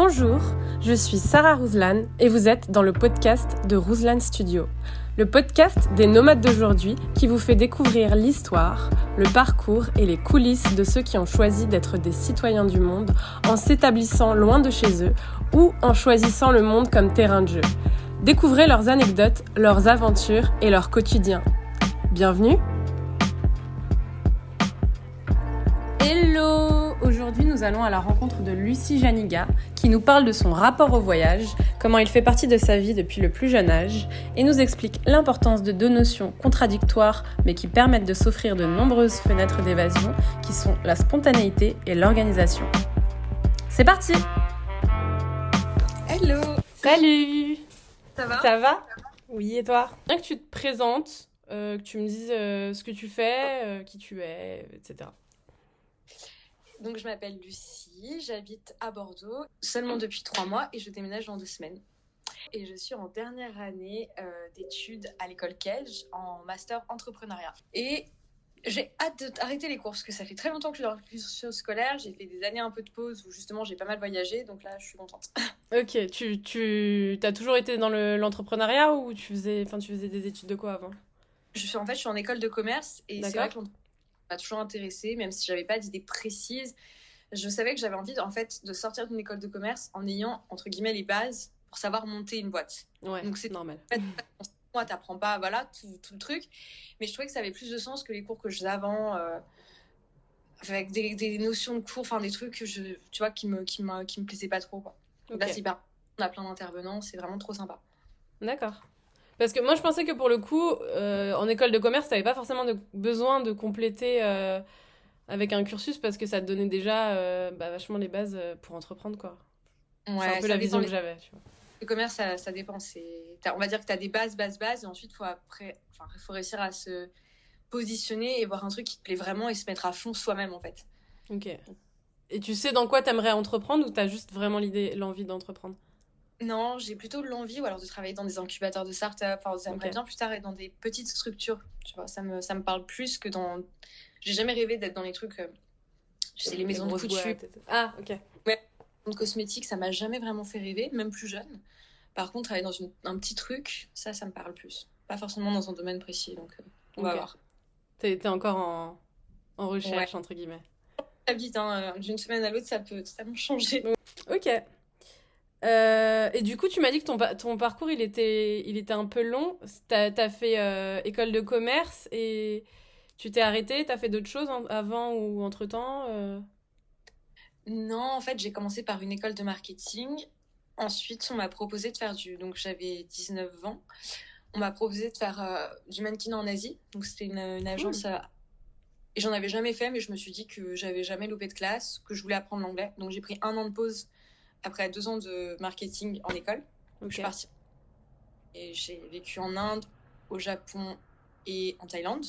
Bonjour, je suis Sarah Rouslan et vous êtes dans le podcast de Rouslan Studio, le podcast des nomades d'aujourd'hui qui vous fait découvrir l'histoire, le parcours et les coulisses de ceux qui ont choisi d'être des citoyens du monde en s'établissant loin de chez eux ou en choisissant le monde comme terrain de jeu. Découvrez leurs anecdotes, leurs aventures et leur quotidien. Bienvenue Aujourd'hui nous allons à la rencontre de Lucie Janiga qui nous parle de son rapport au voyage, comment il fait partie de sa vie depuis le plus jeune âge et nous explique l'importance de deux notions contradictoires mais qui permettent de s'offrir de nombreuses fenêtres d'évasion qui sont la spontanéité et l'organisation. C'est parti! Hello! Salut! Ça va? Ça va? Oui, et toi? Bien que tu te présentes, euh, que tu me dises euh, ce que tu fais, euh, qui tu es, etc. Donc je m'appelle Lucie, j'habite à Bordeaux seulement depuis trois mois et je déménage dans deux semaines. Et je suis en dernière année euh, d'études à l'école Kelge en master entrepreneuriat. Et j'ai hâte d'arrêter les cours parce que ça fait très longtemps que je suis dans cursus scolaire. J'ai fait des années un peu de pause où justement j'ai pas mal voyagé, donc là je suis contente. Ok, tu, tu as toujours été dans le- l'entrepreneuriat ou tu faisais, tu faisais des études de quoi avant? Je suis en fait je suis en école de commerce et c'est vrai que m'a toujours intéressée, même si j'avais pas d'idée précise. Je savais que j'avais envie en fait de sortir d'une école de commerce en ayant entre guillemets les bases pour savoir monter une boîte. Ouais, Donc c'est- normal. En fait, moi, t'apprends pas voilà, tout, tout le truc. Mais je trouvais que ça avait plus de sens que les cours que je faisais avant, euh, avec des, des notions de cours, enfin des trucs que je, tu vois, qui me, qui me, qui me plaisaient pas trop. Quoi. Donc Là, c'est hyper. On a plein d'intervenants, c'est vraiment trop sympa. D'accord. Parce que moi, je pensais que pour le coup, euh, en école de commerce, t'avais pas forcément de, besoin de compléter euh, avec un cursus parce que ça te donnait déjà euh, bah, vachement les bases pour entreprendre, quoi. Ouais, C'est un peu la vision que j'avais. Le commerce, ça, ça dépend. On va dire que tu as des bases, bases, bases, et ensuite, faut après, enfin, faut réussir à se positionner et voir un truc qui te plaît vraiment et se mettre à fond soi-même, en fait. Ok. Et tu sais dans quoi t'aimerais entreprendre ou t'as juste vraiment l'idée, l'envie d'entreprendre? Non, j'ai plutôt l'envie ou alors de travailler dans des incubateurs de start-up. Enfin, bien plus tard être dans des petites structures. Tu vois, ça me, ça me parle plus que dans. J'ai jamais rêvé d'être dans les trucs. euh, Tu sais, les maisons de couture. Ah, ok. de cosmétiques, ça m'a jamais vraiment fait rêver, même plus jeune. Par contre, travailler dans une- un petit truc, ça, ça me parle plus. Pas forcément dans un domaine précis, donc euh, on va voir. T'es t'es encore en, en recherche, entre guillemets. Très vite, hein, euh, d'une semaine à l'autre, ça peut totalement changer. Ok. Euh, et du coup, tu m'as dit que ton, pa- ton parcours, il était, il était un peu long. T'as, t'as fait euh, école de commerce et tu t'es arrêté. T'as fait d'autres choses avant ou entre-temps euh? Non, en fait, j'ai commencé par une école de marketing. Ensuite, on m'a proposé de faire du. Donc, j'avais 19 ans. On m'a proposé de faire du mannequin en Asie. Donc, c'était une, une agence. Et j'en avais jamais fait, mais je me suis dit que j'avais jamais loupé de classe, que je voulais apprendre l'anglais. Donc, j'ai pris un an de pause après deux ans de marketing en école. Je suis partie. Et j'ai vécu en Inde, au Japon et en Thaïlande.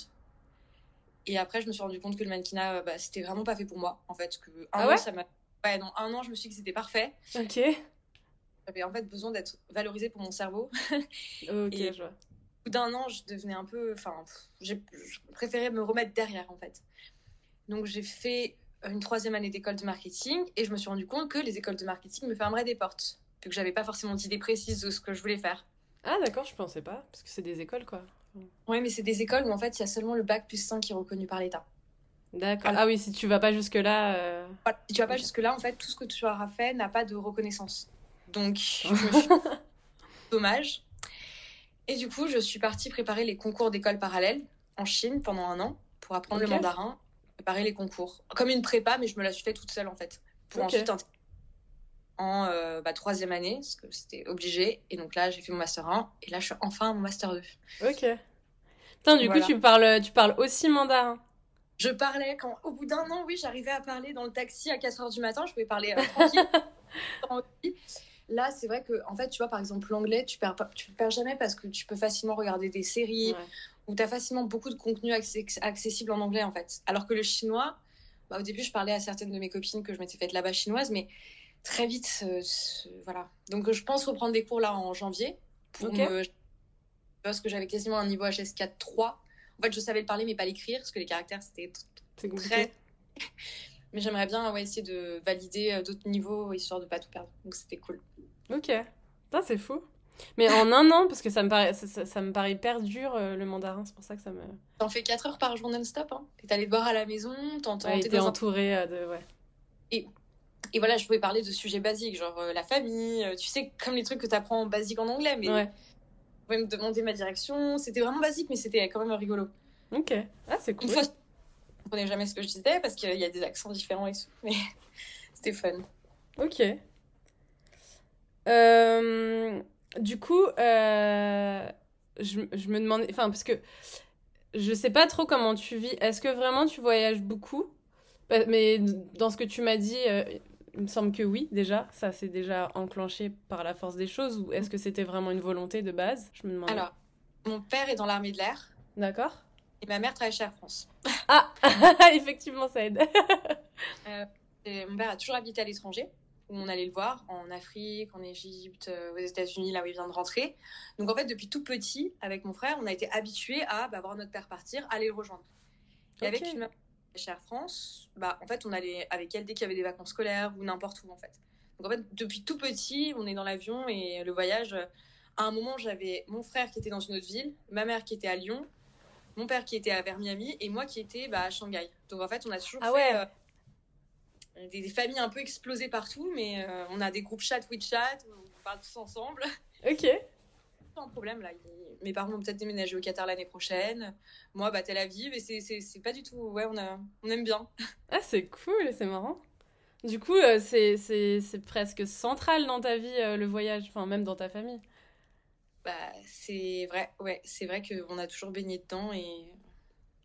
Et après, je me suis rendu compte que le mannequinat, euh, bah, c'était vraiment pas fait pour moi. En fait, que un Ah an, ouais ça m'a. Ouais, dans un an, je me suis dit que c'était parfait. Ok. J'avais en fait besoin d'être valorisée pour mon cerveau. Ok, Et- je vois. Au bout d'un an, je devenais un peu. Enfin, je préférais me remettre derrière, en fait. Donc, j'ai fait une troisième année d'école de marketing et je me suis rendu compte que les écoles de marketing me fermeraient des portes. Vu que j'avais pas forcément d'idée précise de ce que je voulais faire. Ah, d'accord, je pensais pas. Parce que c'est des écoles, quoi. Oui, mais c'est des écoles où en fait il y a seulement le bac plus 5 qui est reconnu par l'État. D'accord. Ah oui, si tu vas pas jusque-là. euh, Voilà. Si tu vas pas jusque-là, en fait, tout ce que tu auras fait n'a pas de reconnaissance. Donc, suis... dommage. Et du coup, je suis partie préparer les concours d'école parallèle en Chine pendant un an pour apprendre le mandarin, préparer les concours. Comme une prépa, mais je me la suis fait toute seule en fait. Pour ensuite en euh, bah, troisième année, parce que c'était obligé. Et donc là, j'ai fait mon master 1 et là, je suis enfin à mon master 2. Ok. Putain, du Voilà. coup, tu parles, tu parles aussi mandarin. Je parlais quand, au bout d'un an, oui, j'arrivais à parler dans le taxi à 4h du matin, je pouvais parler euh, tranquille. Là, c'est vrai que, en fait, tu vois, par exemple, l'anglais, tu perds, pas, tu le perds jamais parce que tu peux facilement regarder des séries Ouais. Où tu as facilement beaucoup de contenu accessible en anglais, en fait. Alors que le chinois, bah, au début, je parlais à certaines de mes copines que je m'étais faite là-bas chinoise, mais très vite, euh, voilà. Donc, je pense reprendre des cours là en janvier pour me- parce que j'avais quasiment un niveau HS4 3. En fait, je savais le parler, mais pas l'écrire, parce que les caractères, c'était très. Mais j'aimerais bien ouais, essayer de valider d'autres niveaux histoire de pas tout perdre. Donc c'était cool. Ok. Ça, c'est fou. Mais en un an, parce que ça me paraît, ça, ça me paraît hyper dur le mandarin, c'est pour ça que ça me. T'en fais 4 heures par jour non-stop. Hein. T'es allé voir à la maison, t'entends. Ouais, t'es entouré de. Ouais. Et, et voilà, je pouvais parler de sujets basiques, genre la famille, tu sais, comme les trucs que t'apprends basiques en anglais, mais. Ouais. Vous pouvez me demander ma direction. C'était vraiment basique, mais c'était quand même rigolo. Ok. Ah, c'est cool. Une fois, je comprenais jamais ce que je disais parce qu'il y a des accents différents et tout, mais c'était fun. Ok. Euh, du coup, euh, je, je, me demandais, enfin, parce que je sais pas trop comment tu vis. Est-ce que vraiment tu voyages beaucoup? Mais dans ce que tu m'as dit, euh, il me semble que oui, déjà. Ça s'est déjà enclenché par la force des choses. Ou est-ce que c'était vraiment une volonté de base? Je me demande. Alors, mon père est dans l'armée de l'air. D'accord. Et ma mère travaille chez Air France. Ah, effectivement, ça aide. euh, et mon père a toujours habité à l'étranger où on allait le voir en Afrique, en Égypte, aux États-Unis, là où il vient de rentrer. Donc en fait, depuis tout petit, avec mon frère, on a été habitués à bah, voir notre père partir, aller le rejoindre. Et okay. avec une chez Air France, bah, en fait, on allait avec elle dès qu'il y avait des vacances scolaires ou n'importe où, en fait. Donc en fait, depuis tout petit, on est dans l'avion et le voyage. À un moment, j'avais mon frère qui était dans une autre ville, ma mère qui était à Lyon, mon père qui était à vers Miami et moi qui étais bah, à Shanghai. Donc en fait, on a toujours ah fait ouais. Des, des, familles un peu explosées partout, mais euh, on a des groupes chat, WeChat, on parle tous ensemble. Ok. Pas un problème là. Mes parents vont peut-être déménager au Qatar l'année prochaine. Moi, bah Tel Aviv, et c'est pas du tout. Ouais, on, a... on aime bien. Ah, c'est cool, c'est marrant. Du coup, euh, c'est presque central dans ta vie, euh, le voyage, enfin, même dans ta famille. Bah, c'est vrai, ouais, c'est vrai qu'on a toujours baigné dedans et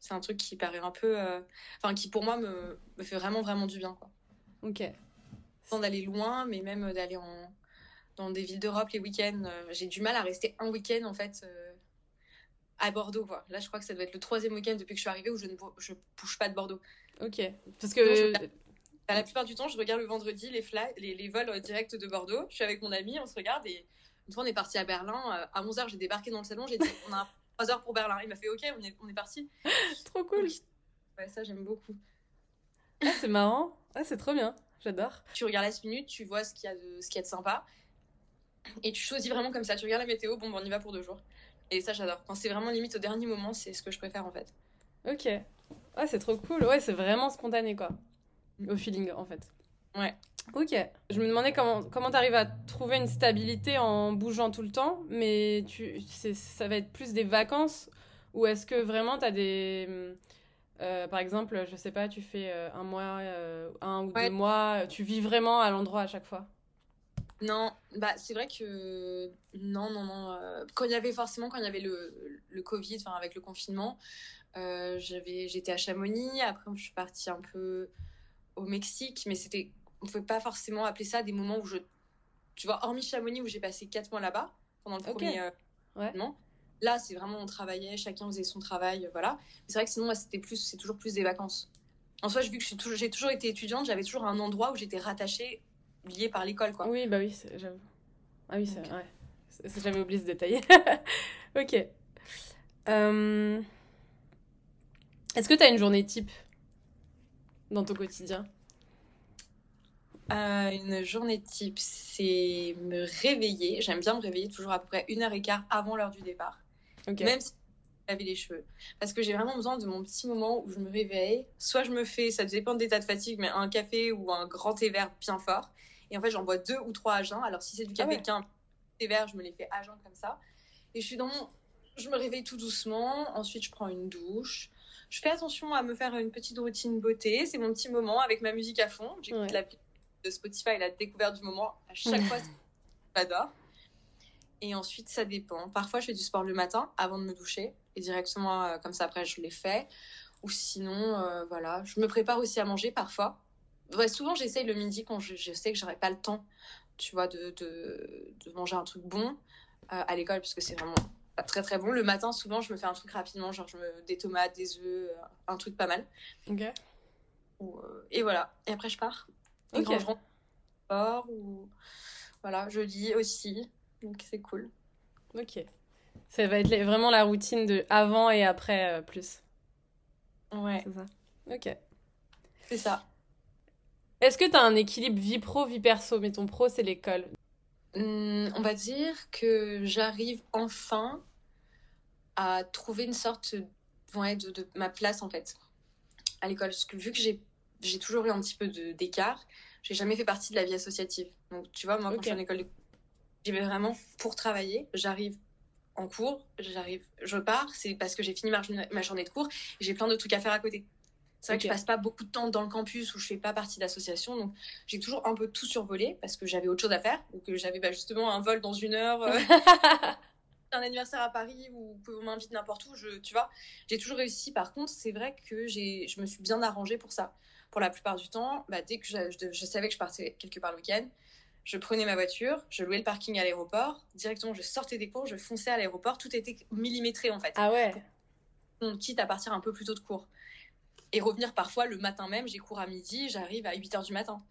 c'est un truc qui paraît un peu. euh, Enfin, qui pour moi me, me fait vraiment, vraiment du bien, quoi. Ok. Sans d'aller loin, mais même d'aller en... dans des villes d'Europe les week-ends. Euh, J'ai du mal à rester un week-end, en fait, euh, à Bordeaux, quoi. Là, je crois que ça doit être le troisième week-end depuis que je suis arrivée où je ne je bouge pas de Bordeaux. Ok. Parce que. je- À la plupart du temps, je regarde le vendredi les, fla- les, les vols euh, directs de Bordeaux. Je suis avec mon ami, on se regarde et une fois on est parti à Berlin. euh, À 11h, j'ai débarqué dans le salon, j'ai dit on a 3 heures pour Berlin. Il m'a fait ok, on est, on est parti. Trop cool. Ouais, ça j'aime beaucoup. Ah, c'est marrant. Ah, c'est trop bien. J'adore. Tu regardes la minute, tu vois ce qu'il y a de, ce qu'il y a de sympa et tu choisis vraiment comme ça. Tu regardes la météo, bon, ben, on y va pour deux jours. Et ça j'adore. Quand c'est vraiment limite au dernier moment, c'est ce que je préfère en fait. Ok. Ah, c'est trop cool. Ouais, c'est vraiment spontané, quoi. Au feeling, en fait. Ouais. Ok. Je me demandais comment comment t'arrives à trouver une stabilité en bougeant tout le temps, mais tu ça va être plus des vacances ou est-ce que vraiment t'as des euh, par exemple, je sais pas, tu fais euh, un mois, euh, un ou Ouais. deux mois, tu vis vraiment à l'endroit à chaque fois? Non, bah c'est vrai que non, non, non. Quand il y avait forcément, quand il y avait le, le Covid, enfin avec le confinement, euh, j'avais, j'étais à Chamonix. Après, je suis partie un peu au Mexique, mais c'était, on pouvait pas forcément appeler ça des moments où je, tu vois, hormis Chamonix où j'ai passé quatre mois là-bas pendant le Ok. premier euh, Ouais. Là, c'est vraiment on travaillait, chacun faisait son travail, voilà. Mais c'est vrai que sinon, moi, c'était plus, c'est toujours plus des vacances. En soi, vu que toujours, j'ai toujours été étudiante, j'avais toujours un endroit où j'étais rattachée, liée par l'école, quoi. Oui, bah oui, j'avoue. Ah oui, c'est ouais. C'est- c'est- J'avais oublié ce détail. ok. Euh, Est-ce que t'as une journée type dans ton quotidien? Euh, une journée type, c'est me réveiller. J'aime bien me réveiller toujours à peu près une heure et quart avant l'heure du départ. Même si laver les cheveux. Parce que j'ai vraiment besoin de mon petit moment où je me réveille. Soit je me fais, ça dépend de l'état de fatigue, mais un café ou un grand thé vert bien fort. Et en fait, j'en bois deux ou trois à jeun. Alors si c'est du Ah café ouais. qu'un thé vert, je me les fais à jeun comme ça. Et je suis dans mon... Je me réveille tout doucement. Ensuite, je prends une douche. Je fais attention à me faire une petite routine beauté. C'est mon petit moment avec ma musique à fond. J'écoute Ouais. la playlist de Spotify, la découverte du moment. À chaque fois, j'adore. Et ensuite, ça dépend. Parfois, je fais du sport le matin avant de me doucher. Et directement, euh, comme ça, après, je l'ai fait. Ou sinon, euh, voilà. Je me prépare aussi à manger parfois. Ouais, souvent, j'essaye le midi quand je, je sais que j'aurai pas le temps, tu vois, de, de, de manger un truc bon euh, à l'école, parce que c'est vraiment pas très très bon. Le matin, souvent, je me fais un truc rapidement, genre je me... des tomates, des œufs, un truc pas mal. Ok. Ou, euh, et voilà. Et après, je pars. Et Ok. quand je rentre, sport ou voilà, je lis aussi. Donc c'est cool. Ok. Ça va être vraiment la routine de avant et après euh, plus. Ouais, C'est ça. Ok. c'est ça. Est-ce que tu as un équilibre vie pro, vie perso? Mais ton pro, c'est l'école. Hum, on va dire que j'arrive enfin à trouver une sorte ouais, de, de, ma place en fait à l'école. Parce que vu que j'ai, j'ai toujours eu un petit peu d'écart, j'ai jamais fait partie de la vie associative. Donc tu vois, moi quand je suis en école, j'y vais vraiment pour travailler. J'arrive en cours, j'arrive, je pars, c'est parce que j'ai fini ma, ma, journée de cours et j'ai plein de trucs à faire à côté. C'est vrai okay. que je passe pas beaucoup de temps dans le campus où je fais pas partie d'association, donc j'ai toujours un peu tout survolé parce que j'avais autre chose à faire ou que j'avais bah, justement un vol dans une heure, euh, un anniversaire à Paris ou qu'on m'invite n'importe où, je, tu vois. J'ai toujours réussi. Par contre, c'est vrai que j'ai, je me suis bien arrangée pour ça. Pour la plupart du temps, bah, dès que je, je, je savais que je partais quelque part le week-end, je prenais ma voiture, je louais le parking à l'aéroport, directement je sortais des cours, je fonçais à l'aéroport, tout était millimétré en fait. Ah ouais. On quitte à partir un peu plus tôt de cours. Et revenir parfois le matin même, j'ai cours à midi, j'arrive à 8 heures du matin.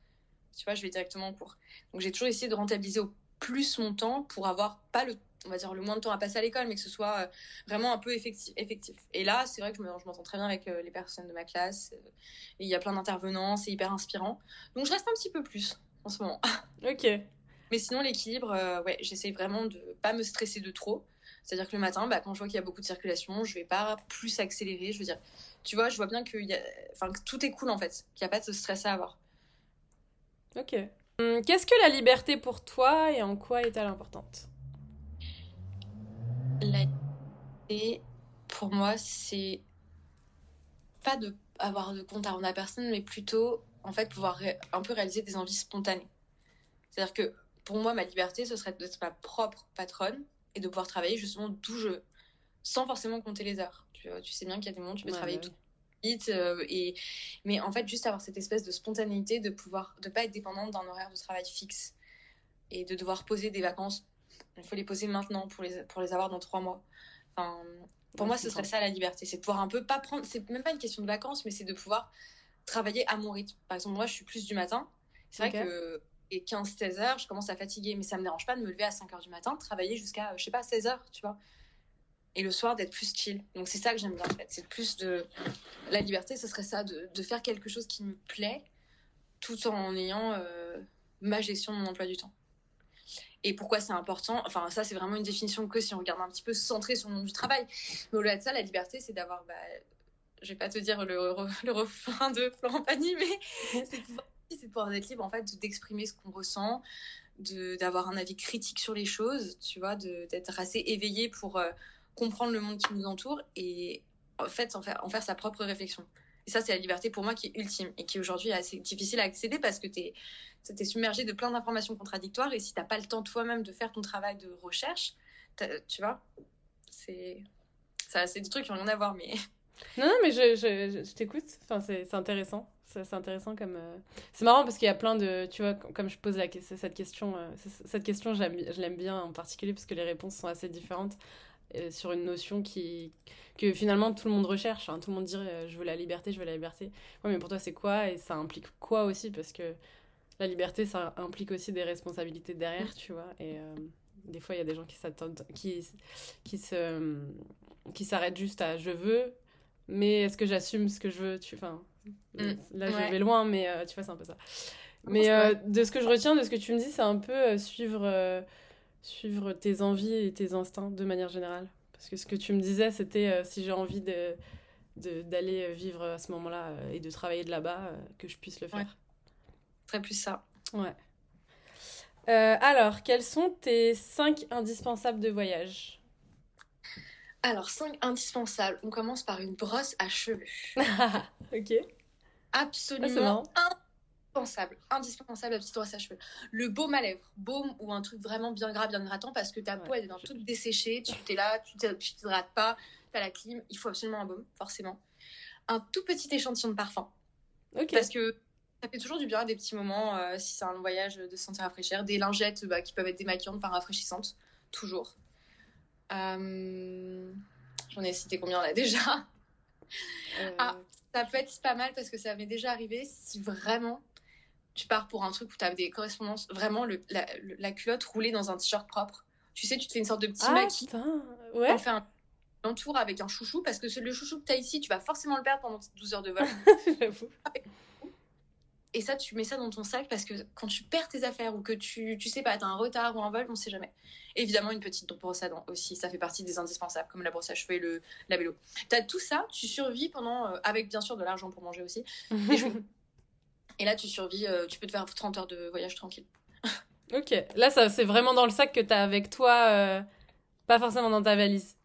Tu vois, je vais directement en cours. Donc j'ai toujours essayé de rentabiliser au plus mon temps pour avoir pas le on va dire le moins de temps à passer à l'école mais que ce soit vraiment un peu effectif, effectif. et là c'est vrai que je m'entends très bien avec les personnes de ma classe et il y a plein d'intervenants c'est hyper inspirant donc je reste un petit peu plus en ce moment. Ok. Mais sinon, l'équilibre, euh, ouais, j'essaye vraiment de pas me stresser de trop. C'est-à-dire que le matin, bah, quand je vois qu'il y a beaucoup de circulation, je vais pas plus accélérer. Je veux dire, tu vois, je vois bien que, y a... enfin, que tout est cool en fait, qu'il n'y a pas de stress à avoir. Ok. Hum, Qu'est-ce que la liberté pour toi et en quoi est-elle importante? La liberté, pour moi, c'est pas de avoir de compte à rendre à personne, mais plutôt en fait pouvoir un peu réaliser des envies spontanées. C'est-à-dire que pour moi, ma liberté, ce serait d'être ma propre patronne et de pouvoir travailler justement d'où je veux, sans forcément compter les heures. Tu, tu sais bien qu'il y a des moments où tu peux ouais, travailler ouais. tout vite, euh, et... mais en fait, juste avoir cette espèce de spontanéité de pouvoir, de pas être dépendante d'un horaire de travail fixe et de devoir poser des vacances. Il faut les poser maintenant pour les, pour les avoir dans trois mois. Enfin, pour ouais, moi, ce serait ça la liberté. C'est de pouvoir un peu pas prendre, c'est même pas une question de vacances, mais c'est de pouvoir travailler à mon rythme. Par exemple, moi, je suis plus du matin. C'est vrai que et 15-16 heures, je commence à fatiguer, mais ça me dérange pas de me lever à 5 heures du matin, de travailler jusqu'à, je sais pas, 16 heures, tu vois. Et le soir, d'être plus chill. Donc, c'est ça que j'aime bien, en fait. C'est plus de. La liberté, ce serait ça, de, de, faire quelque chose qui me plaît, tout en ayant euh, ma gestion de mon emploi du temps. Et pourquoi c'est important? Enfin, ça, c'est vraiment une définition que si on regarde un petit peu centré sur le monde du travail. Mais au-delà de ça, la liberté, c'est d'avoir. Bah, je vais pas te dire le, le refrain de Florent Pagny, mais c'est de pouvoir, être libre en fait d'exprimer ce qu'on ressent, d'avoir un avis critique sur les choses, tu vois, d'être assez éveillé pour euh, comprendre le monde qui nous entoure et en fait en faire, en faire sa propre réflexion. Et ça, c'est la liberté pour moi qui est ultime et qui aujourd'hui est assez difficile à accéder parce que tu es, es, submergé de plein d'informations contradictoires et si tu pas le temps toi-même de faire ton travail de recherche, tu vois, c'est c'est des trucs qui n'ont rien à voir, mais non, non, mais je, je, je t'écoute. Enfin, c'est intéressant. C'est intéressant comme. Euh... C'est marrant parce qu'il y a plein de. Tu vois, comme je pose la, cette question, euh, cette question, je l'aime bien en particulier parce que les réponses sont assez différentes euh, sur une notion qui que finalement tout le monde recherche. Hein. Tout le monde dirait euh, je veux la liberté, je veux la liberté. Ouais, mais pour toi, c'est quoi? Et ça implique quoi aussi? Parce que la liberté, ça implique aussi des responsabilités derrière, tu vois? Et des fois, il y a des gens qui s'attendent, qui, qui se, qui s'arrêtent juste à je veux mais est-ce que j'assume ce que je veux tu enfin mm. là je vais loin mais euh, tu vois c'est un peu ça. Mais euh, de ce que je retiens de ce que tu me dis c'est un peu euh, suivre suivre tes envies et tes instincts de manière générale. Parce que ce que tu me disais c'était si j'ai envie de d'aller vivre à ce moment-là et de travailler de là-bas que je puisse le faire. Ouais. très plus ça. Ouais. Alors quels sont tes cinq indispensables de voyage? Alors, 5 indispensables. On commence par une brosse à cheveux. ok. Absolument ah, indispensable. Indispensable la petite brosse à cheveux. Le baume à lèvres. Baume ou un truc vraiment bien gras, bien grattant parce que ta peau, elle est dans toute desséchée. Tu t'es là, tu t'hydrates pas, t'as la clim. Il faut absolument un baume, forcément. Un tout petit échantillon de parfum. Ok. Parce que ça fait toujours du bien des petits moments, euh, si c'est un voyage, de se sentir rafraîchir. Des lingettes bah, qui peuvent être démaquillantes, pas rafraîchissantes. Toujours. Euh... J'en ai cité combien là déjà? Euh... Ah, ça peut être pas mal parce que ça m'est déjà arrivé si vraiment tu pars pour un truc où tu as des correspondances, vraiment le, la, le, la, culotte roulée dans un t-shirt propre. Tu sais, tu te fais une sorte de petit ah, maquis. Ouais. On fait un entour avec un chouchou parce que le chouchou que tu as ici, tu vas forcément le perdre pendant 12 heures de vol. Et ça, tu mets ça dans ton sac parce que quand tu perds tes affaires ou que tu, tu sais pas, t'as un retard ou un vol, on sait jamais. Évidemment, une petite brosse à dents aussi, ça fait partie des indispensables, comme la brosse à cheveux et le, la vélo. T'as tout ça, tu survis pendant, euh, avec bien sûr de l'argent pour manger aussi. et là, tu survis, euh, tu peux te faire 30 heures de voyage tranquille. ok, là, ça, c'est vraiment dans le sac que t'as avec toi, euh, pas forcément dans ta valise.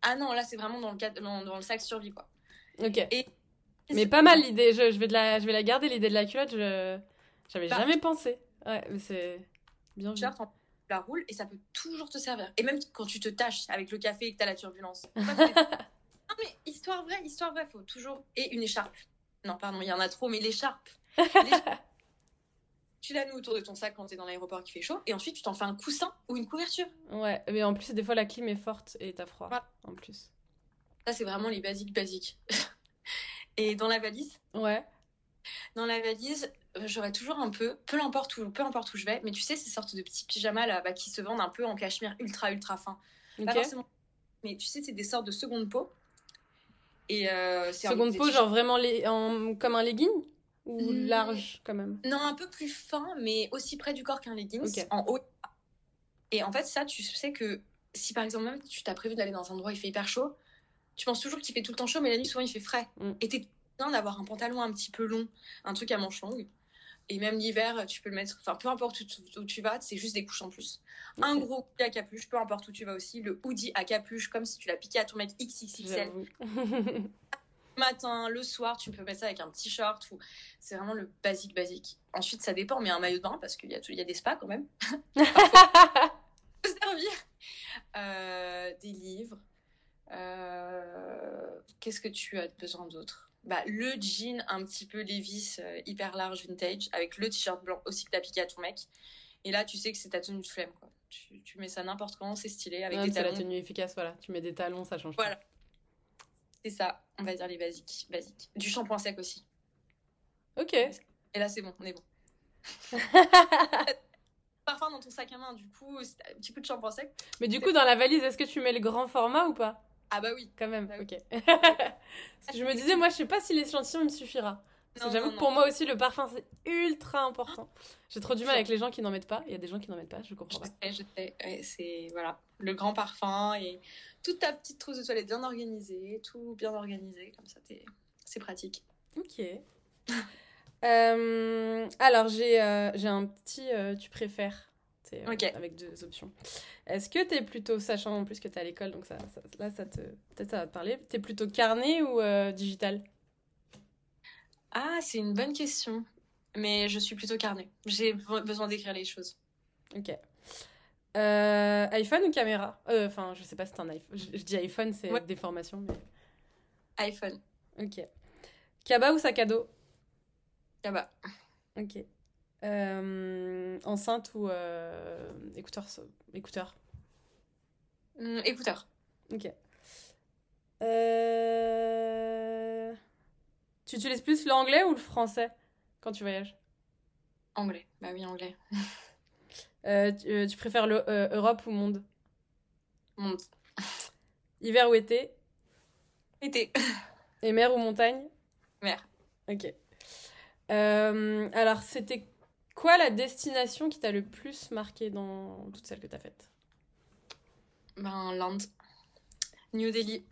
Ah non, là, c'est vraiment dans le, cadre, dans, dans le sac survie, quoi. Ok. Et mais pas mal l'idée. Je, je, vais de la, je vais la garder l'idée de la culotte. Je j'avais bah, jamais pensé. Ouais, mais c'est bien vu. Tu la roule et ça peut toujours te servir. Et même quand tu te tâches avec le café et que t'as la turbulence. non mais histoire vraie, histoire vraie, faut toujours et une écharpe. Non pardon, il y en a trop, mais l'écharpe. tu la noues autour de ton sac quand t'es dans l'aéroport qui fait chaud et ensuite tu t'en fais un coussin ou une couverture. Ouais, mais en plus des fois la clim est forte et t'as froid en plus. Ça c'est vraiment les basiques basiques. Et dans la valise Ouais. Dans la valise, euh, j'aurais toujours un peu, peu importe où, peu importe où je vais, mais tu sais, ces sortes de petits pyjamas là, bah, qui se vendent un peu en cachemire ultra ultra fin. Pas forcément. Mais tu sais, c'est des sortes de seconde peau. Et euh, seconde peau, genre vraiment les... en... comme un legging ou hmm. large quand même? Non, un peu plus fin, mais aussi près du corps qu'un legging, en haut. Et en fait, ça, tu sais que si par exemple même tu t'as prévu d'aller dans un endroit où il fait hyper chaud, tu penses toujours qu'il fait tout le temps chaud, mais la nuit, souvent, il fait frais. Mm. Et t'es bien d'avoir un pantalon un petit peu long, un truc à manches longues. Et même l'hiver, tu peux le mettre, enfin, peu importe où, tu vas, c'est juste des couches en plus. Un gros hoodie à capuche, peu importe où tu vas aussi. Le hoodie à capuche, comme si tu l'as piqué à ton mec XXXL. matin, le soir, tu peux mettre ça avec un petit short. Ou... C'est vraiment le basique, basique. Ensuite, ça dépend, mais un maillot de bain, parce qu'il y a, il y a des spas quand même. servir. Euh, des livres. Euh, qu'est-ce que tu as besoin d'autre? Bah, le jean un petit peu Levi's euh, hyper large vintage avec le t-shirt blanc aussi que t'as piqué à ton mec. Et là, tu sais que c'est ta tenue de flemme. Quoi. Tu, tu mets ça n'importe quand, c'est stylé avec des talons. C'est la tenue efficace, voilà. Tu mets des talons, ça change. Voilà. C'est ça, on va dire les basiques. basiques. Du shampoing sec aussi. Ok. Et là, c'est bon, on est bon. Parfois dans ton sac à main, du coup, un petit coup de shampoing sec. Mais du coup, dans la valise, est-ce que tu mets le grand format ou pas? Ah bah oui. Quand même, bah ok. je me disais, moi, je sais pas si l'échantillon me suffira. J'avoue que pour moi aussi, le parfum, c'est ultra important. J'ai trop du mal avec les gens qui n'en mettent pas. Il y a des gens qui n'en mettent pas, je comprends pas. Je sais, c'est voilà, le grand parfum et toute ta petite trousse de toilette bien organisée, tout bien organisé, comme ça, c'est pratique. Ok. Euh, alors, j'ai euh, j'ai un petit euh, tu préfères euh, avec deux options. Est-ce que tu es plutôt, sachant en plus que tu es à l'école, donc ça, là, ça te, peut-être ça va te parler, tu es plutôt carnet ou euh, digital? Ah, c'est une bonne question. Mais je suis plutôt carnet. J'ai besoin d'écrire les choses. Ok. Euh, iPhone ou caméra? Enfin, je sais pas si c'est un iPhone. Je, dis iPhone, c'est des formations, mais. iPhone. Ok. Kaba ou sac à dos? Kaba. Ok. Euh, enceinte ou euh, écouteur Écouteur. Mmh, écouteur. Ok. Euh... Tu utilises plus l'anglais ou le français quand tu voyages? Anglais. Bah oui, anglais. Euh, tu, tu, préfères l'Europe ou monde? Monde. Hiver ou été? Été. Et mer ou montagne? Mer. Ok. alors, c'était Quoi la destination qui t'a le plus marqué dans toutes celles que t'as faites? Ben, l'Inde. New Delhi,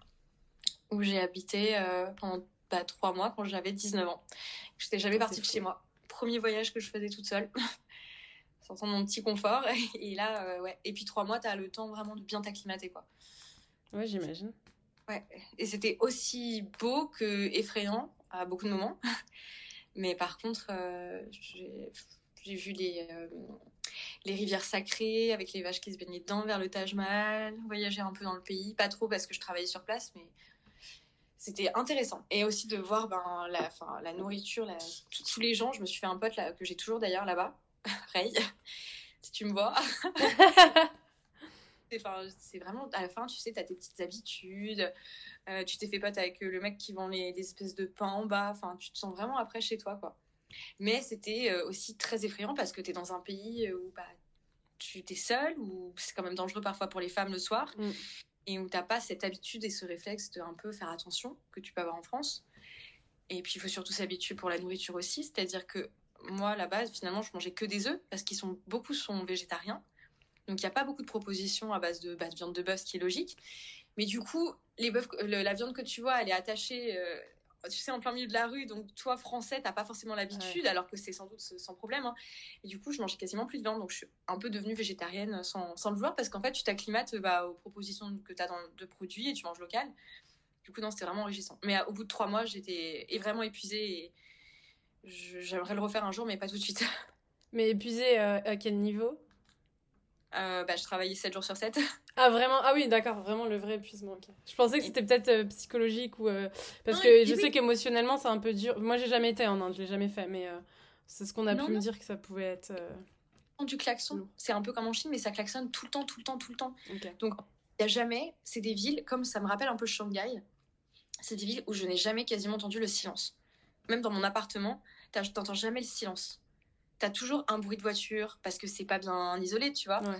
où j'ai habité euh, pendant bah, trois mois quand j'avais 19 ans. J'étais jamais ah, partie de chez moi. Premier voyage que je faisais toute seule. Sortant de mon petit confort. Et là, euh, ouais. Et puis trois mois, t'as le temps vraiment de bien t'acclimater, quoi. Ouais, j'imagine. Ouais. Et c'était aussi beau que effrayant à beaucoup de moments. Mais par contre, euh, j'ai vu les, euh, les rivières sacrées avec les vaches qui se baignaient dedans vers le Taj Mahal, voyager un peu dans le pays. Pas trop parce que je travaillais sur place, mais c'était intéressant. Et aussi de voir ben, la, fin, la nourriture, la, tous les gens. Je me suis fait un pote là, que j'ai toujours d'ailleurs là-bas, Ray, si tu me vois. C'est vraiment à la fin, tu sais, tu as tes petites habitudes. Euh, tu t'es fait pote avec le mec qui vend les, les espèces de pain en bas. Enfin, tu te sens vraiment après chez toi, quoi. Mais c'était euh, aussi très effrayant parce que tu es dans un pays euh, où bah, tu es seule, où c'est quand même dangereux parfois pour les femmes le soir, mm. et où t'as pas cette habitude et ce réflexe de un peu faire attention que tu peux avoir en France. Et puis il faut surtout s'habituer pour la nourriture aussi, c'est-à-dire que moi, à la base, finalement, je mangeais que des œufs parce qu'ils sont beaucoup sont végétariens. Donc, il n'y a pas beaucoup de propositions à base de, bah, de viande de bœuf, ce qui est logique. Mais du coup, les bœufs, le- la viande que tu vois, elle est attachée, euh, tu sais, en plein milieu de la rue. Donc, toi, français, t'as pas forcément l'habitude, alors que c'est sans doute sans problème. hein. Et du coup, je mangeais quasiment plus de viande. Donc, je suis un peu devenue végétarienne sans, sans le vouloir parce qu'en fait, tu t'acclimates bah, aux propositions que tu as dans, de produits et tu manges local. Du coup, non, c'était vraiment enrichissant. Mais euh, au bout de trois mois, j'étais vraiment épuisée et j'aimerais le refaire un jour, mais pas tout de suite. Mais épuisé euh, à quel niveau? Euh, bah, je travaillais 7 jours sur 7. Ah vraiment? Ah oui, d'accord, vraiment le vrai épuisement. Je pensais que c'était peut-être euh, psychologique ou euh, parce Non, que je oui. sais qu'émotionnellement c'est un peu dur. Moi j'ai jamais été en Inde, je l'ai jamais fait, mais euh, c'est ce qu'on a Non, pu me dire que ça pouvait être. du klaxon. C'est un peu comme en Chine, mais ça klaxonne tout le temps, tout le temps, tout le temps. Donc, il n'y a jamais, c'est des villes, comme ça me rappelle un peu Shanghai, c'est des villes où je n'ai jamais quasiment entendu le silence. Même dans mon appartement, t'entends jamais le silence. T'as toujours un bruit de voiture parce que c'est pas bien isolé, tu vois. Ouais.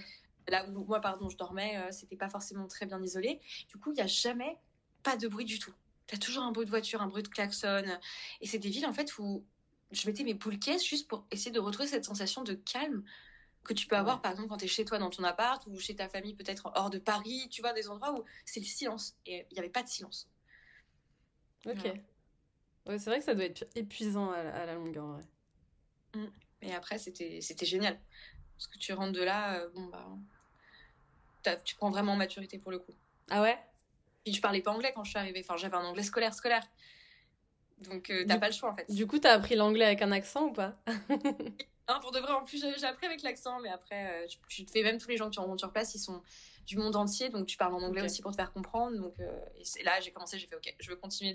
Là où moi, pardon, je dormais, euh, c'était pas forcément très bien isolé. Du coup, il n'y a jamais pas de bruit du tout. T'as toujours un bruit de voiture, un bruit de klaxon. Et c'est des villes, en fait, où je mettais mes boules caisses juste pour essayer de retrouver cette sensation de calme que tu peux avoir, Ouais. par exemple, quand tu es chez toi dans ton appart ou chez ta famille, peut-être hors de Paris, tu vois, des endroits où c'est le silence. Et il n'y avait pas de silence. Ok. Voilà. Ouais, c'est vrai que ça doit être épuisant à la, à la longue en vrai. Et après, c'était génial. Parce que tu rentres de là, euh, bon, bah. Tu prends vraiment en maturité pour le coup. Ah ouais? Puis je parlais pas anglais quand je suis arrivée. Enfin, j'avais un anglais scolaire, scolaire. Donc, euh, t'as pas le choix en fait. Du coup, t'as appris l'anglais avec un accent ou pas? Non, pour de vrai, en plus, j'ai appris avec l'accent, mais après, euh, tu, tu te fais même tous les gens que tu rencontres sur place, ils sont du monde entier, donc tu parles en anglais aussi pour te faire comprendre. Donc, euh, et là, j'ai commencé, j'ai fait, ok, je veux continuer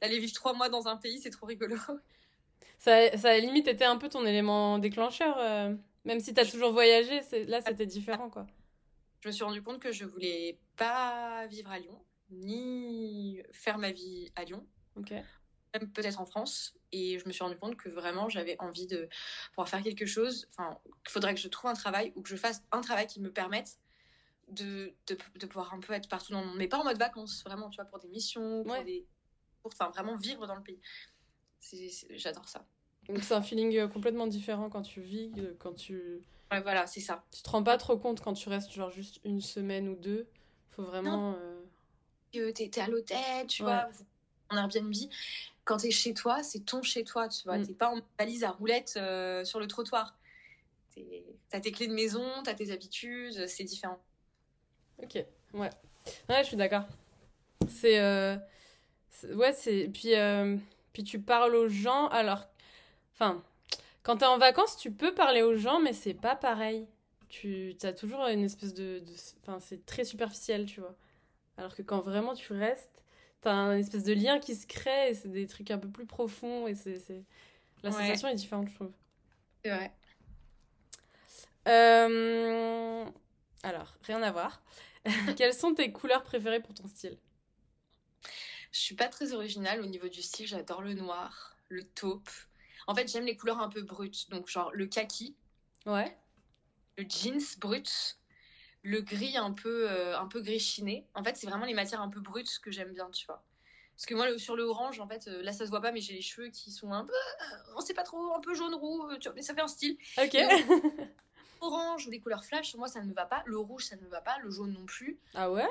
d'aller vivre trois mois dans un pays, c'est trop rigolo. Ça, ça a limite été un peu ton élément déclencheur, euh, même si t'as toujours voyagé, là c'était différent quoi. Je me suis rendu compte que je voulais pas vivre à Lyon, ni faire ma vie à Lyon, Ok. même peut-être en France. Et je me suis rendu compte que vraiment, j'avais envie de pouvoir faire quelque chose. Enfin, qu'il faudrait que je trouve un travail ou que je fasse un travail qui me permette de, de, de pouvoir un peu être partout dans le monde. Mais pas en mode vacances, vraiment, tu vois, pour des missions, pour Ouais. des. Pour, enfin, vraiment vivre dans le pays. J'adore ça. Donc c'est un feeling euh, complètement différent quand tu vis, que quand tu... Ouais, voilà, c'est ça. Tu te rends pas trop compte quand tu restes genre juste une semaine ou deux. Faut vraiment... euh, t'es à l'hôtel, tu Ouais. vois, en Airbnb. Quand t'es chez toi, c'est ton chez toi, tu vois. Mm. T'es pas en valise à roulettes euh, sur le trottoir. T'as tes clés de maison, t'as tes habitudes, c'est différent. Ok, ouais. Ouais, je suis d'accord. C'est... euh, Ouais, c'est... Puis, euh, puis tu parles aux gens, alors... Enfin, quand t'es en vacances, tu peux parler aux gens, mais c'est pas pareil. Tu as toujours une espèce de... de- Enfin, c'est très superficiel, tu vois. Alors que quand vraiment tu restes, t'as un espèce de lien qui se crée, et c'est des trucs un peu plus profonds, et c'est... La Ouais. sensation est différente, je trouve. C'est vrai. Euh, Alors, rien à voir. Quelles sont tes couleurs préférées pour ton style? Je suis pas très originale au niveau du style, j'adore le noir, le taupe. En fait, j'aime les couleurs un peu brutes, donc genre le kaki, Ouais. le jeans brut, le gris un peu, euh, un peu gris chiné. En fait, c'est vraiment les matières un peu brutes que j'aime bien, tu vois. Parce que moi, le- sur le orange, en fait, euh, là, ça se voit pas, mais j'ai les cheveux qui sont un peu, euh, on sait pas trop, un peu jaune-roux, euh, tu vois, mais ça fait un style. Ok. Orange ou des couleurs flash, moi, ça ne me va pas. Le rouge, ça ne me va pas. Le jaune non plus. Ah ouais?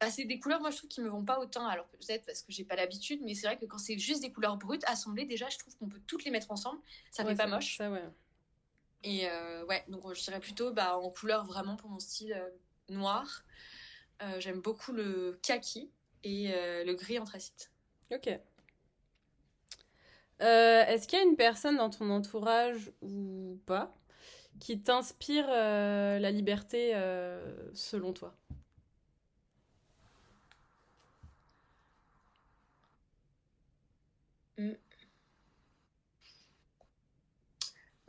Bah, c'est des couleurs, moi, je trouve, qui me vont pas autant. Alors, peut-être parce que j'ai pas l'habitude, mais c'est vrai que quand c'est juste des couleurs brutes assemblées, déjà, je trouve qu'on peut toutes les mettre ensemble. Ça Ouais, fait pas moche. Ça, ouais. Et euh, ouais, donc je dirais plutôt bah, en couleur vraiment pour mon style euh, noir. Euh, J'aime beaucoup le kaki et le gris anthracite. Ok. Est-ce qu'il y a une personne dans ton entourage ou pas qui t'inspire la liberté selon toi?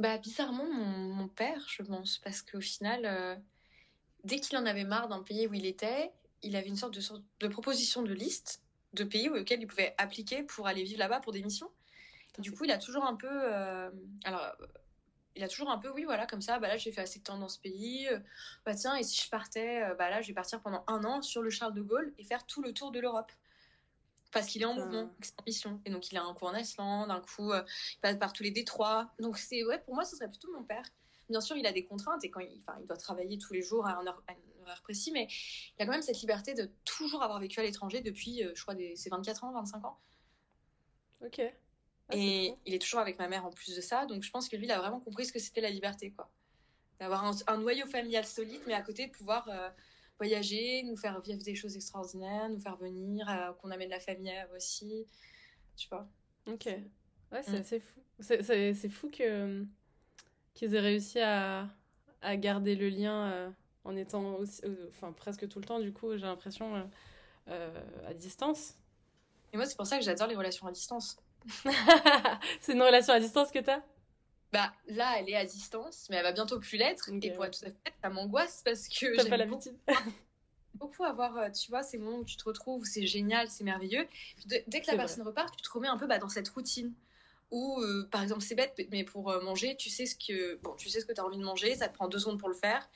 Bah, bizarrement, mon, mon père, je pense, parce qu'au final, euh, dès qu'il en avait marre d'un pays où il était, il avait une sorte de, sorte de proposition de liste de pays auxquels il pouvait appliquer pour aller vivre là-bas pour des missions. Du coup, il a toujours un peu. euh, alors, euh, il a toujours un peu, oui, voilà, comme ça, bah là, j'ai fait assez de temps dans ce pays. bah tiens, et si je partais, bah là, je vais partir pendant un an sur le Charles de Gaulle et faire tout le tour de l'Europe. Parce qu'il est en mouvement, c'est en mission. Et donc, il a un coup en Islande, un coup, euh, il passe par tous les détroits. Donc, c'est, ouais, pour moi, ce serait plutôt mon père. Bien sûr, il a des contraintes et quand il, il doit travailler tous les jours à un heure, horaire précis, mais il a quand même cette liberté de toujours avoir vécu à l'étranger depuis, euh, je crois, des, ses 24 ans, 25 ans. Ok. Ah, et il est toujours avec ma mère en plus de ça. Donc, je pense que lui, il a vraiment compris ce que c'était la liberté, quoi. D'avoir un, noyau familial solide, mais à côté de pouvoir euh, voyager, nous faire vivre des choses extraordinaires, nous faire venir, euh, qu'on amène la famille aussi. Tu vois. Ok. Ouais, c'est mm. assez fou. C'est fou que qu'ils aient réussi à, à, garder le lien euh, en étant aussi, enfin presque tout le temps. Du coup, j'ai l'impression à distance. Et moi, c'est pour ça que j'adore les relations à distance. c'est une relation à distance que t'as? Bah là, elle est à distance, mais elle va bientôt plus l'être. et pour être tout à fait, ça m'angoisse parce que j'ai pas l'habitude. Beaucoup, avoir, euh, tu vois, ces moments où tu te retrouves, c'est génial, c'est merveilleux. dès que la personne repart, tu te remets un peu bah, dans cette routine où, euh, par exemple, c'est bête, mais pour euh, manger, tu sais ce que, bon, tu sais ce que t'as envie de manger, ça te prend deux secondes pour le faire,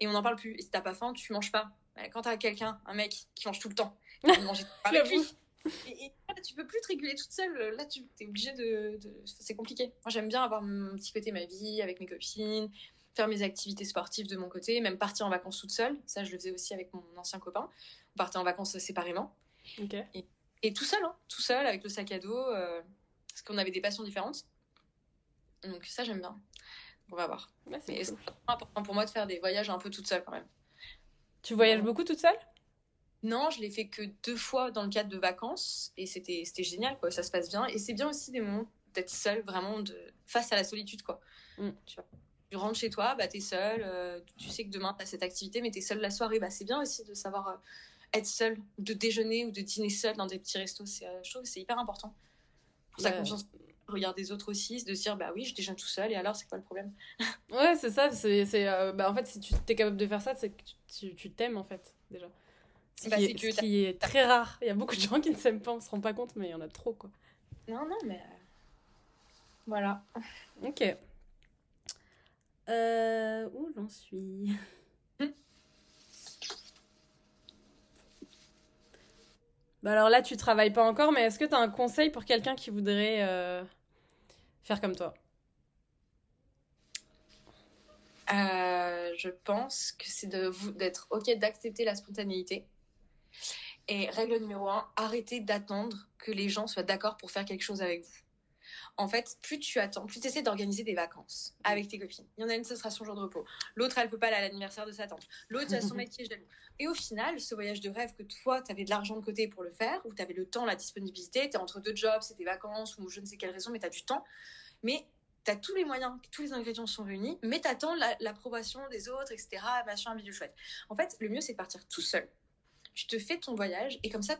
et on n'en parle plus. Et si t'as pas faim, tu manges pas. Bah, quand t'as quelqu'un, un mec qui mange tout le temps, tu manger avec lui. Et, tu peux plus te réguler toute seule. Là, tu es obligé de. C'est compliqué. Moi, j'aime bien avoir mon petit côté, ma vie, avec mes copines, faire mes activités sportives de mon côté, même partir en vacances toute seule. Ça, je le faisais aussi avec mon ancien copain. On partait en vacances séparément. Et, tout seul, hein, tout seul, avec le sac à dos, euh, parce qu'on avait des passions différentes. Donc, ça, j'aime bien. On va voir. c'est important pour moi de faire des voyages un peu toute seule quand même. Tu voyages beaucoup toute seule? Non, je l'ai fait que deux fois dans le cadre de vacances et c'était c'était génial quoi, ça se passe bien et c'est bien aussi des moments d'être seul vraiment de face à la solitude quoi. Mm. Tu vois. Tu rentres chez toi, bah t'es seul, euh, tu sais que demain t'as cette activité mais t'es seul la soirée, bah c'est bien aussi de savoir euh, être seul, de déjeuner ou de dîner seul dans des petits restos, c'est euh, je trouve c'est hyper important. Pour sa confiance regard des autres aussi, de se dire bah oui, je déjeune tout seul et alors c'est quoi le problème? Ouais, c'est ça, c'est c'est bah en fait si tu es capable de faire ça, c'est que tu t'aimes en fait déjà. Ce qui, est, ce qui est très rare. Il y a beaucoup de gens qui ne s'aiment pas, on se rend pas compte, mais il y en a trop, quoi. Non, non, mais... Euh, voilà. Ok. Euh, où j'en suis? Bah alors là, tu travailles pas encore, mais est-ce que tu as un conseil pour quelqu'un qui voudrait euh, faire comme toi? Je pense que c'est d'être OK d'accepter la spontanéité. Et règle numéro un, arrêtez d'attendre que les gens soient d'accord pour faire quelque chose avec vous. En fait, plus tu attends, plus tu essaies d'organiser des vacances avec tes copines. Il y en a une, ce sera son jour de repos. L'autre, elle peut pas aller à l'anniversaire de sa tante. L'autre, a son qui est jaloux. Et au final, ce voyage de rêve que toi, tu avais de l'argent de côté pour le faire, ou tu avais le temps, la disponibilité, tu es entre deux jobs, c'est tes vacances, ou je ne sais quelle raison, mais tu as du temps. Mais tu as tous les moyens, tous les ingrédients sont réunis, mais tu attends l'approbation des autres, etc. Machin, bidule chouette. En fait, le mieux, c'est de partir tout seul tu te fais ton voyage et comme ça,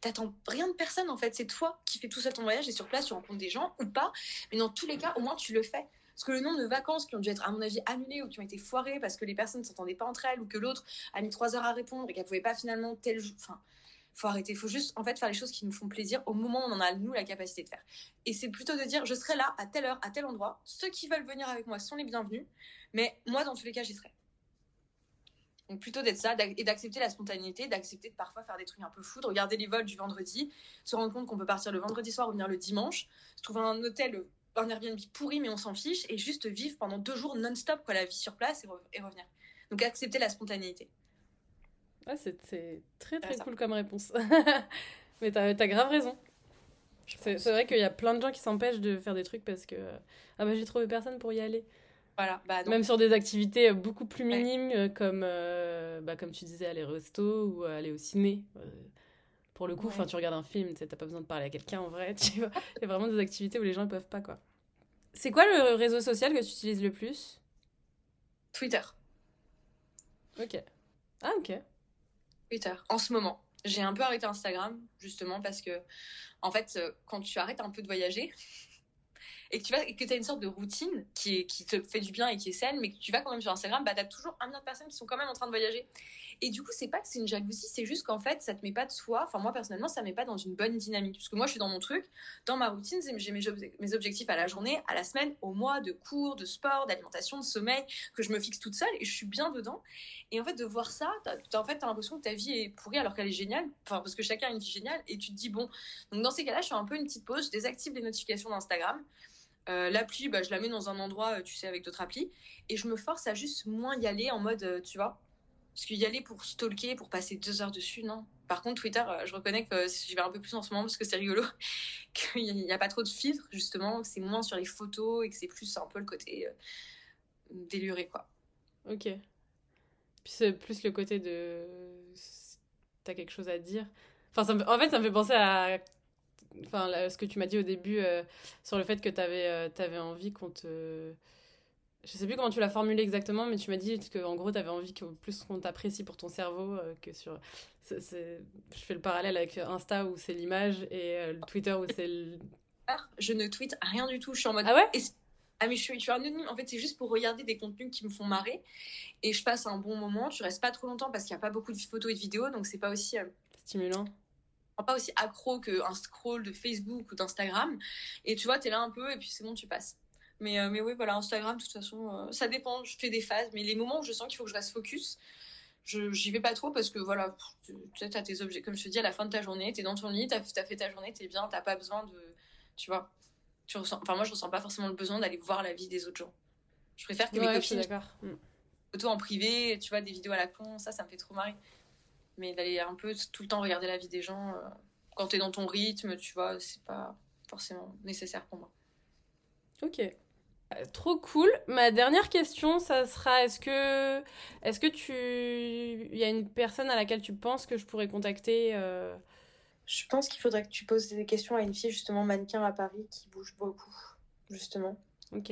t'attends rien de personne en fait. C'est toi qui fais tout ça ton voyage et sur place, tu rencontres des gens ou pas. Mais dans tous les cas, au moins, tu le fais. Parce que le nombre de vacances qui ont dû être, à mon avis, annulées ou qui ont été foirées parce que les personnes ne s'entendaient pas entre elles ou que l'autre a mis trois heures à répondre et qu'elle pouvait pas finalement tel jour. Enfin, faut arrêter. Faut juste, en fait, faire les choses qui nous font plaisir au moment où on en a, nous, la capacité de faire. Et c'est plutôt de dire, je serai là à telle heure, à tel endroit. Ceux qui veulent venir avec moi sont les bienvenus. Mais moi, dans tous les cas, j'y serai. Donc plutôt d'être ça et d'accepter la spontanéité, d'accepter de parfois faire des trucs un peu fous, de regarder les vols du vendredi, se rendre compte qu'on peut partir le vendredi soir ou venir le dimanche, se trouver un hôtel, un Airbnb pourri mais on s'en fiche et juste vivre pendant deux jours non-stop quoi, la vie sur place et, revenir. Donc accepter la spontanéité. Ouais, c'est très très cool comme réponse. mais t'as as grave raison. C'est vrai qu'il y a plein de gens qui s'empêchent de faire des trucs parce que ah bah j'ai trouvé personne pour y aller. Bah, Même sur des activités beaucoup plus minimes, euh, comme, euh, bah, comme tu disais, aller au resto ou aller au ciné. Euh, pour le coup, enfin tu regardes un film, tu n'as pas besoin de parler à quelqu'un en vrai. Tu vois Il y a vraiment des activités où les gens ne peuvent pas. quoi. C'est quoi le réseau social que tu utilises le plus? Twitter. Ok. Ah, ok. Twitter, en ce moment. J'ai un peu arrêté Instagram, justement, parce que, en fait, quand tu arrêtes un peu de voyager, et que tu as une sorte de routine qui, te fait du bien et qui est saine, mais que tu vas quand même sur Instagram, bah, tu as toujours un million de personnes qui sont quand même en train de voyager. Et du coup, c'est pas que c'est une jalousie, c'est juste qu'en fait, ça te met pas de soi. Enfin, moi, personnellement, ça me met pas dans une bonne dynamique. Parce que moi, je suis dans mon truc, dans ma routine, j'ai mes, objectifs à la journée, à la semaine, au mois, de cours, de sport, d'alimentation, de sommeil, que je me fixe toute seule et je suis bien dedans. Et en fait, de voir ça, en fait, tu as l'impression que ta vie est pourrie alors qu'elle est géniale. Enfin, parce que chacun a une vie géniale. Et tu te dis, bon, donc dans ces cas-là, je fais un peu une petite pause, je désactive les notifications d'Instagram. Euh, l'appli, bah, je la mets dans un endroit, euh, tu sais, avec d'autres applis. Et je me force à juste moins y aller en mode, euh, tu vois, parce qu'y aller pour stalker, pour passer deux heures dessus, non. Par contre, Twitter, je reconnais que j'y vais un peu plus en ce moment parce que c'est rigolo, qu'il n'y a pas trop de filtres, justement, que c'est moins sur les photos et que c'est plus un peu le côté euh, déluré, quoi. Ok. Puis c'est plus le côté de. T'as quelque chose à dire. Enfin, en fait, ça me fait penser à enfin, ce que tu m'as dit au début euh, sur le fait que tu avais, avais, envie qu'on te je sais plus comment tu l'as formulé exactement, mais tu m'as dit que en gros, tu avais envie que plus qu'on t'apprécie pour ton cerveau euh, que sur. Je fais le parallèle avec Insta où c'est l'image et euh, Twitter où c'est le. Je ne tweete rien du tout. Je suis en mode. Ah ouais? Ah, mais je suis, je suis anonyme. En fait, c'est juste pour regarder des contenus qui me font marrer. Et je passe un bon moment. Tu restes pas trop longtemps parce qu'il n'y a pas beaucoup de photos et de vidéos. Donc, c'est pas aussi. Euh, Stimulant pas aussi accro qu'un scroll de Facebook ou d'Instagram. Et tu vois, tu es là un peu et puis c'est bon, tu passes. Mais, euh, mais oui, voilà, Instagram, de toute façon, euh, ça dépend. Je fais des phases, mais les moments où je sens qu'il faut que je reste focus, je j'y vais pas trop parce que voilà, tu as tes objets. Comme je te dis, à la fin de ta journée, tu es dans ton lit, tu as, fait ta journée, tu es bien, tu pas besoin de. Tu vois. Tu ressens, enfin, moi, je ressens pas forcément le besoin d'aller voir la vie des autres gens. Je préfère que mes copines. Mm. Photos en privé, tu vois, des vidéos à la con, ça, ça me fait trop marrer. Mais d'aller un peu tout le temps regarder la vie des gens, euh, quand tu es dans ton rythme, tu vois, c'est pas forcément nécessaire pour moi. Ok. Euh, trop cool. Ma dernière question, ça sera est-ce que, est-ce que tu, il y a une personne à laquelle tu penses que je pourrais contacter euh? Je pense qu'il faudrait que tu poses des questions à une fille justement mannequin à Paris qui bouge beaucoup, justement. Ok.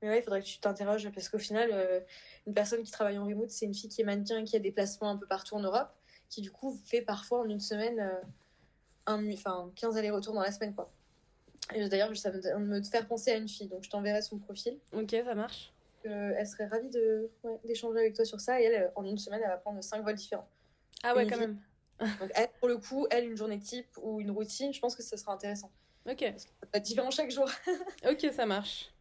Mais ouais, il faudrait que tu t'interroges parce qu'au final, euh, une personne qui travaille en remote, c'est une fille qui est mannequin et qui a des placements un peu partout en Europe, qui du coup fait parfois en une semaine un, enfin, 15 allers-retours dans la semaine, quoi. D'ailleurs, ça me, me faire penser à une fille, donc je t'enverrai son profil. Ok, ça marche. Euh, elle serait ravie de, d'échanger avec toi sur ça. Et elle, en une semaine, elle va prendre cinq vols différents. Ah ouais, quand même. Donc, elle, pour le coup, elle, une journée type ou une routine, je pense que ça sera intéressant. Ok. Parce que ça va être différent chaque jour. ok, ça marche.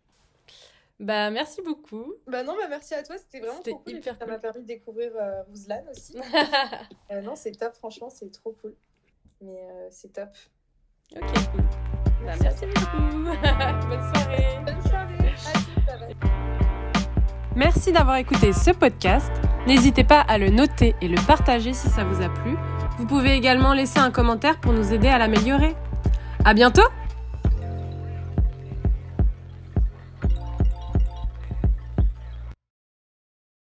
Bah, merci beaucoup. Bah non, bah merci à toi, c'était vraiment trop cool. Hyper Ça m'a permis de découvrir euh, aussi. euh, non, c'est top, franchement, c'est trop cool. Mais euh, c'est top. Ok, cool. Bah, merci beaucoup. Bonne soirée. Bonne soirée. Merci d'avoir écouté ce podcast. N'hésitez pas à le noter et le partager si ça vous a plu. Vous pouvez également laisser un commentaire pour nous aider à l'améliorer. À bientôt!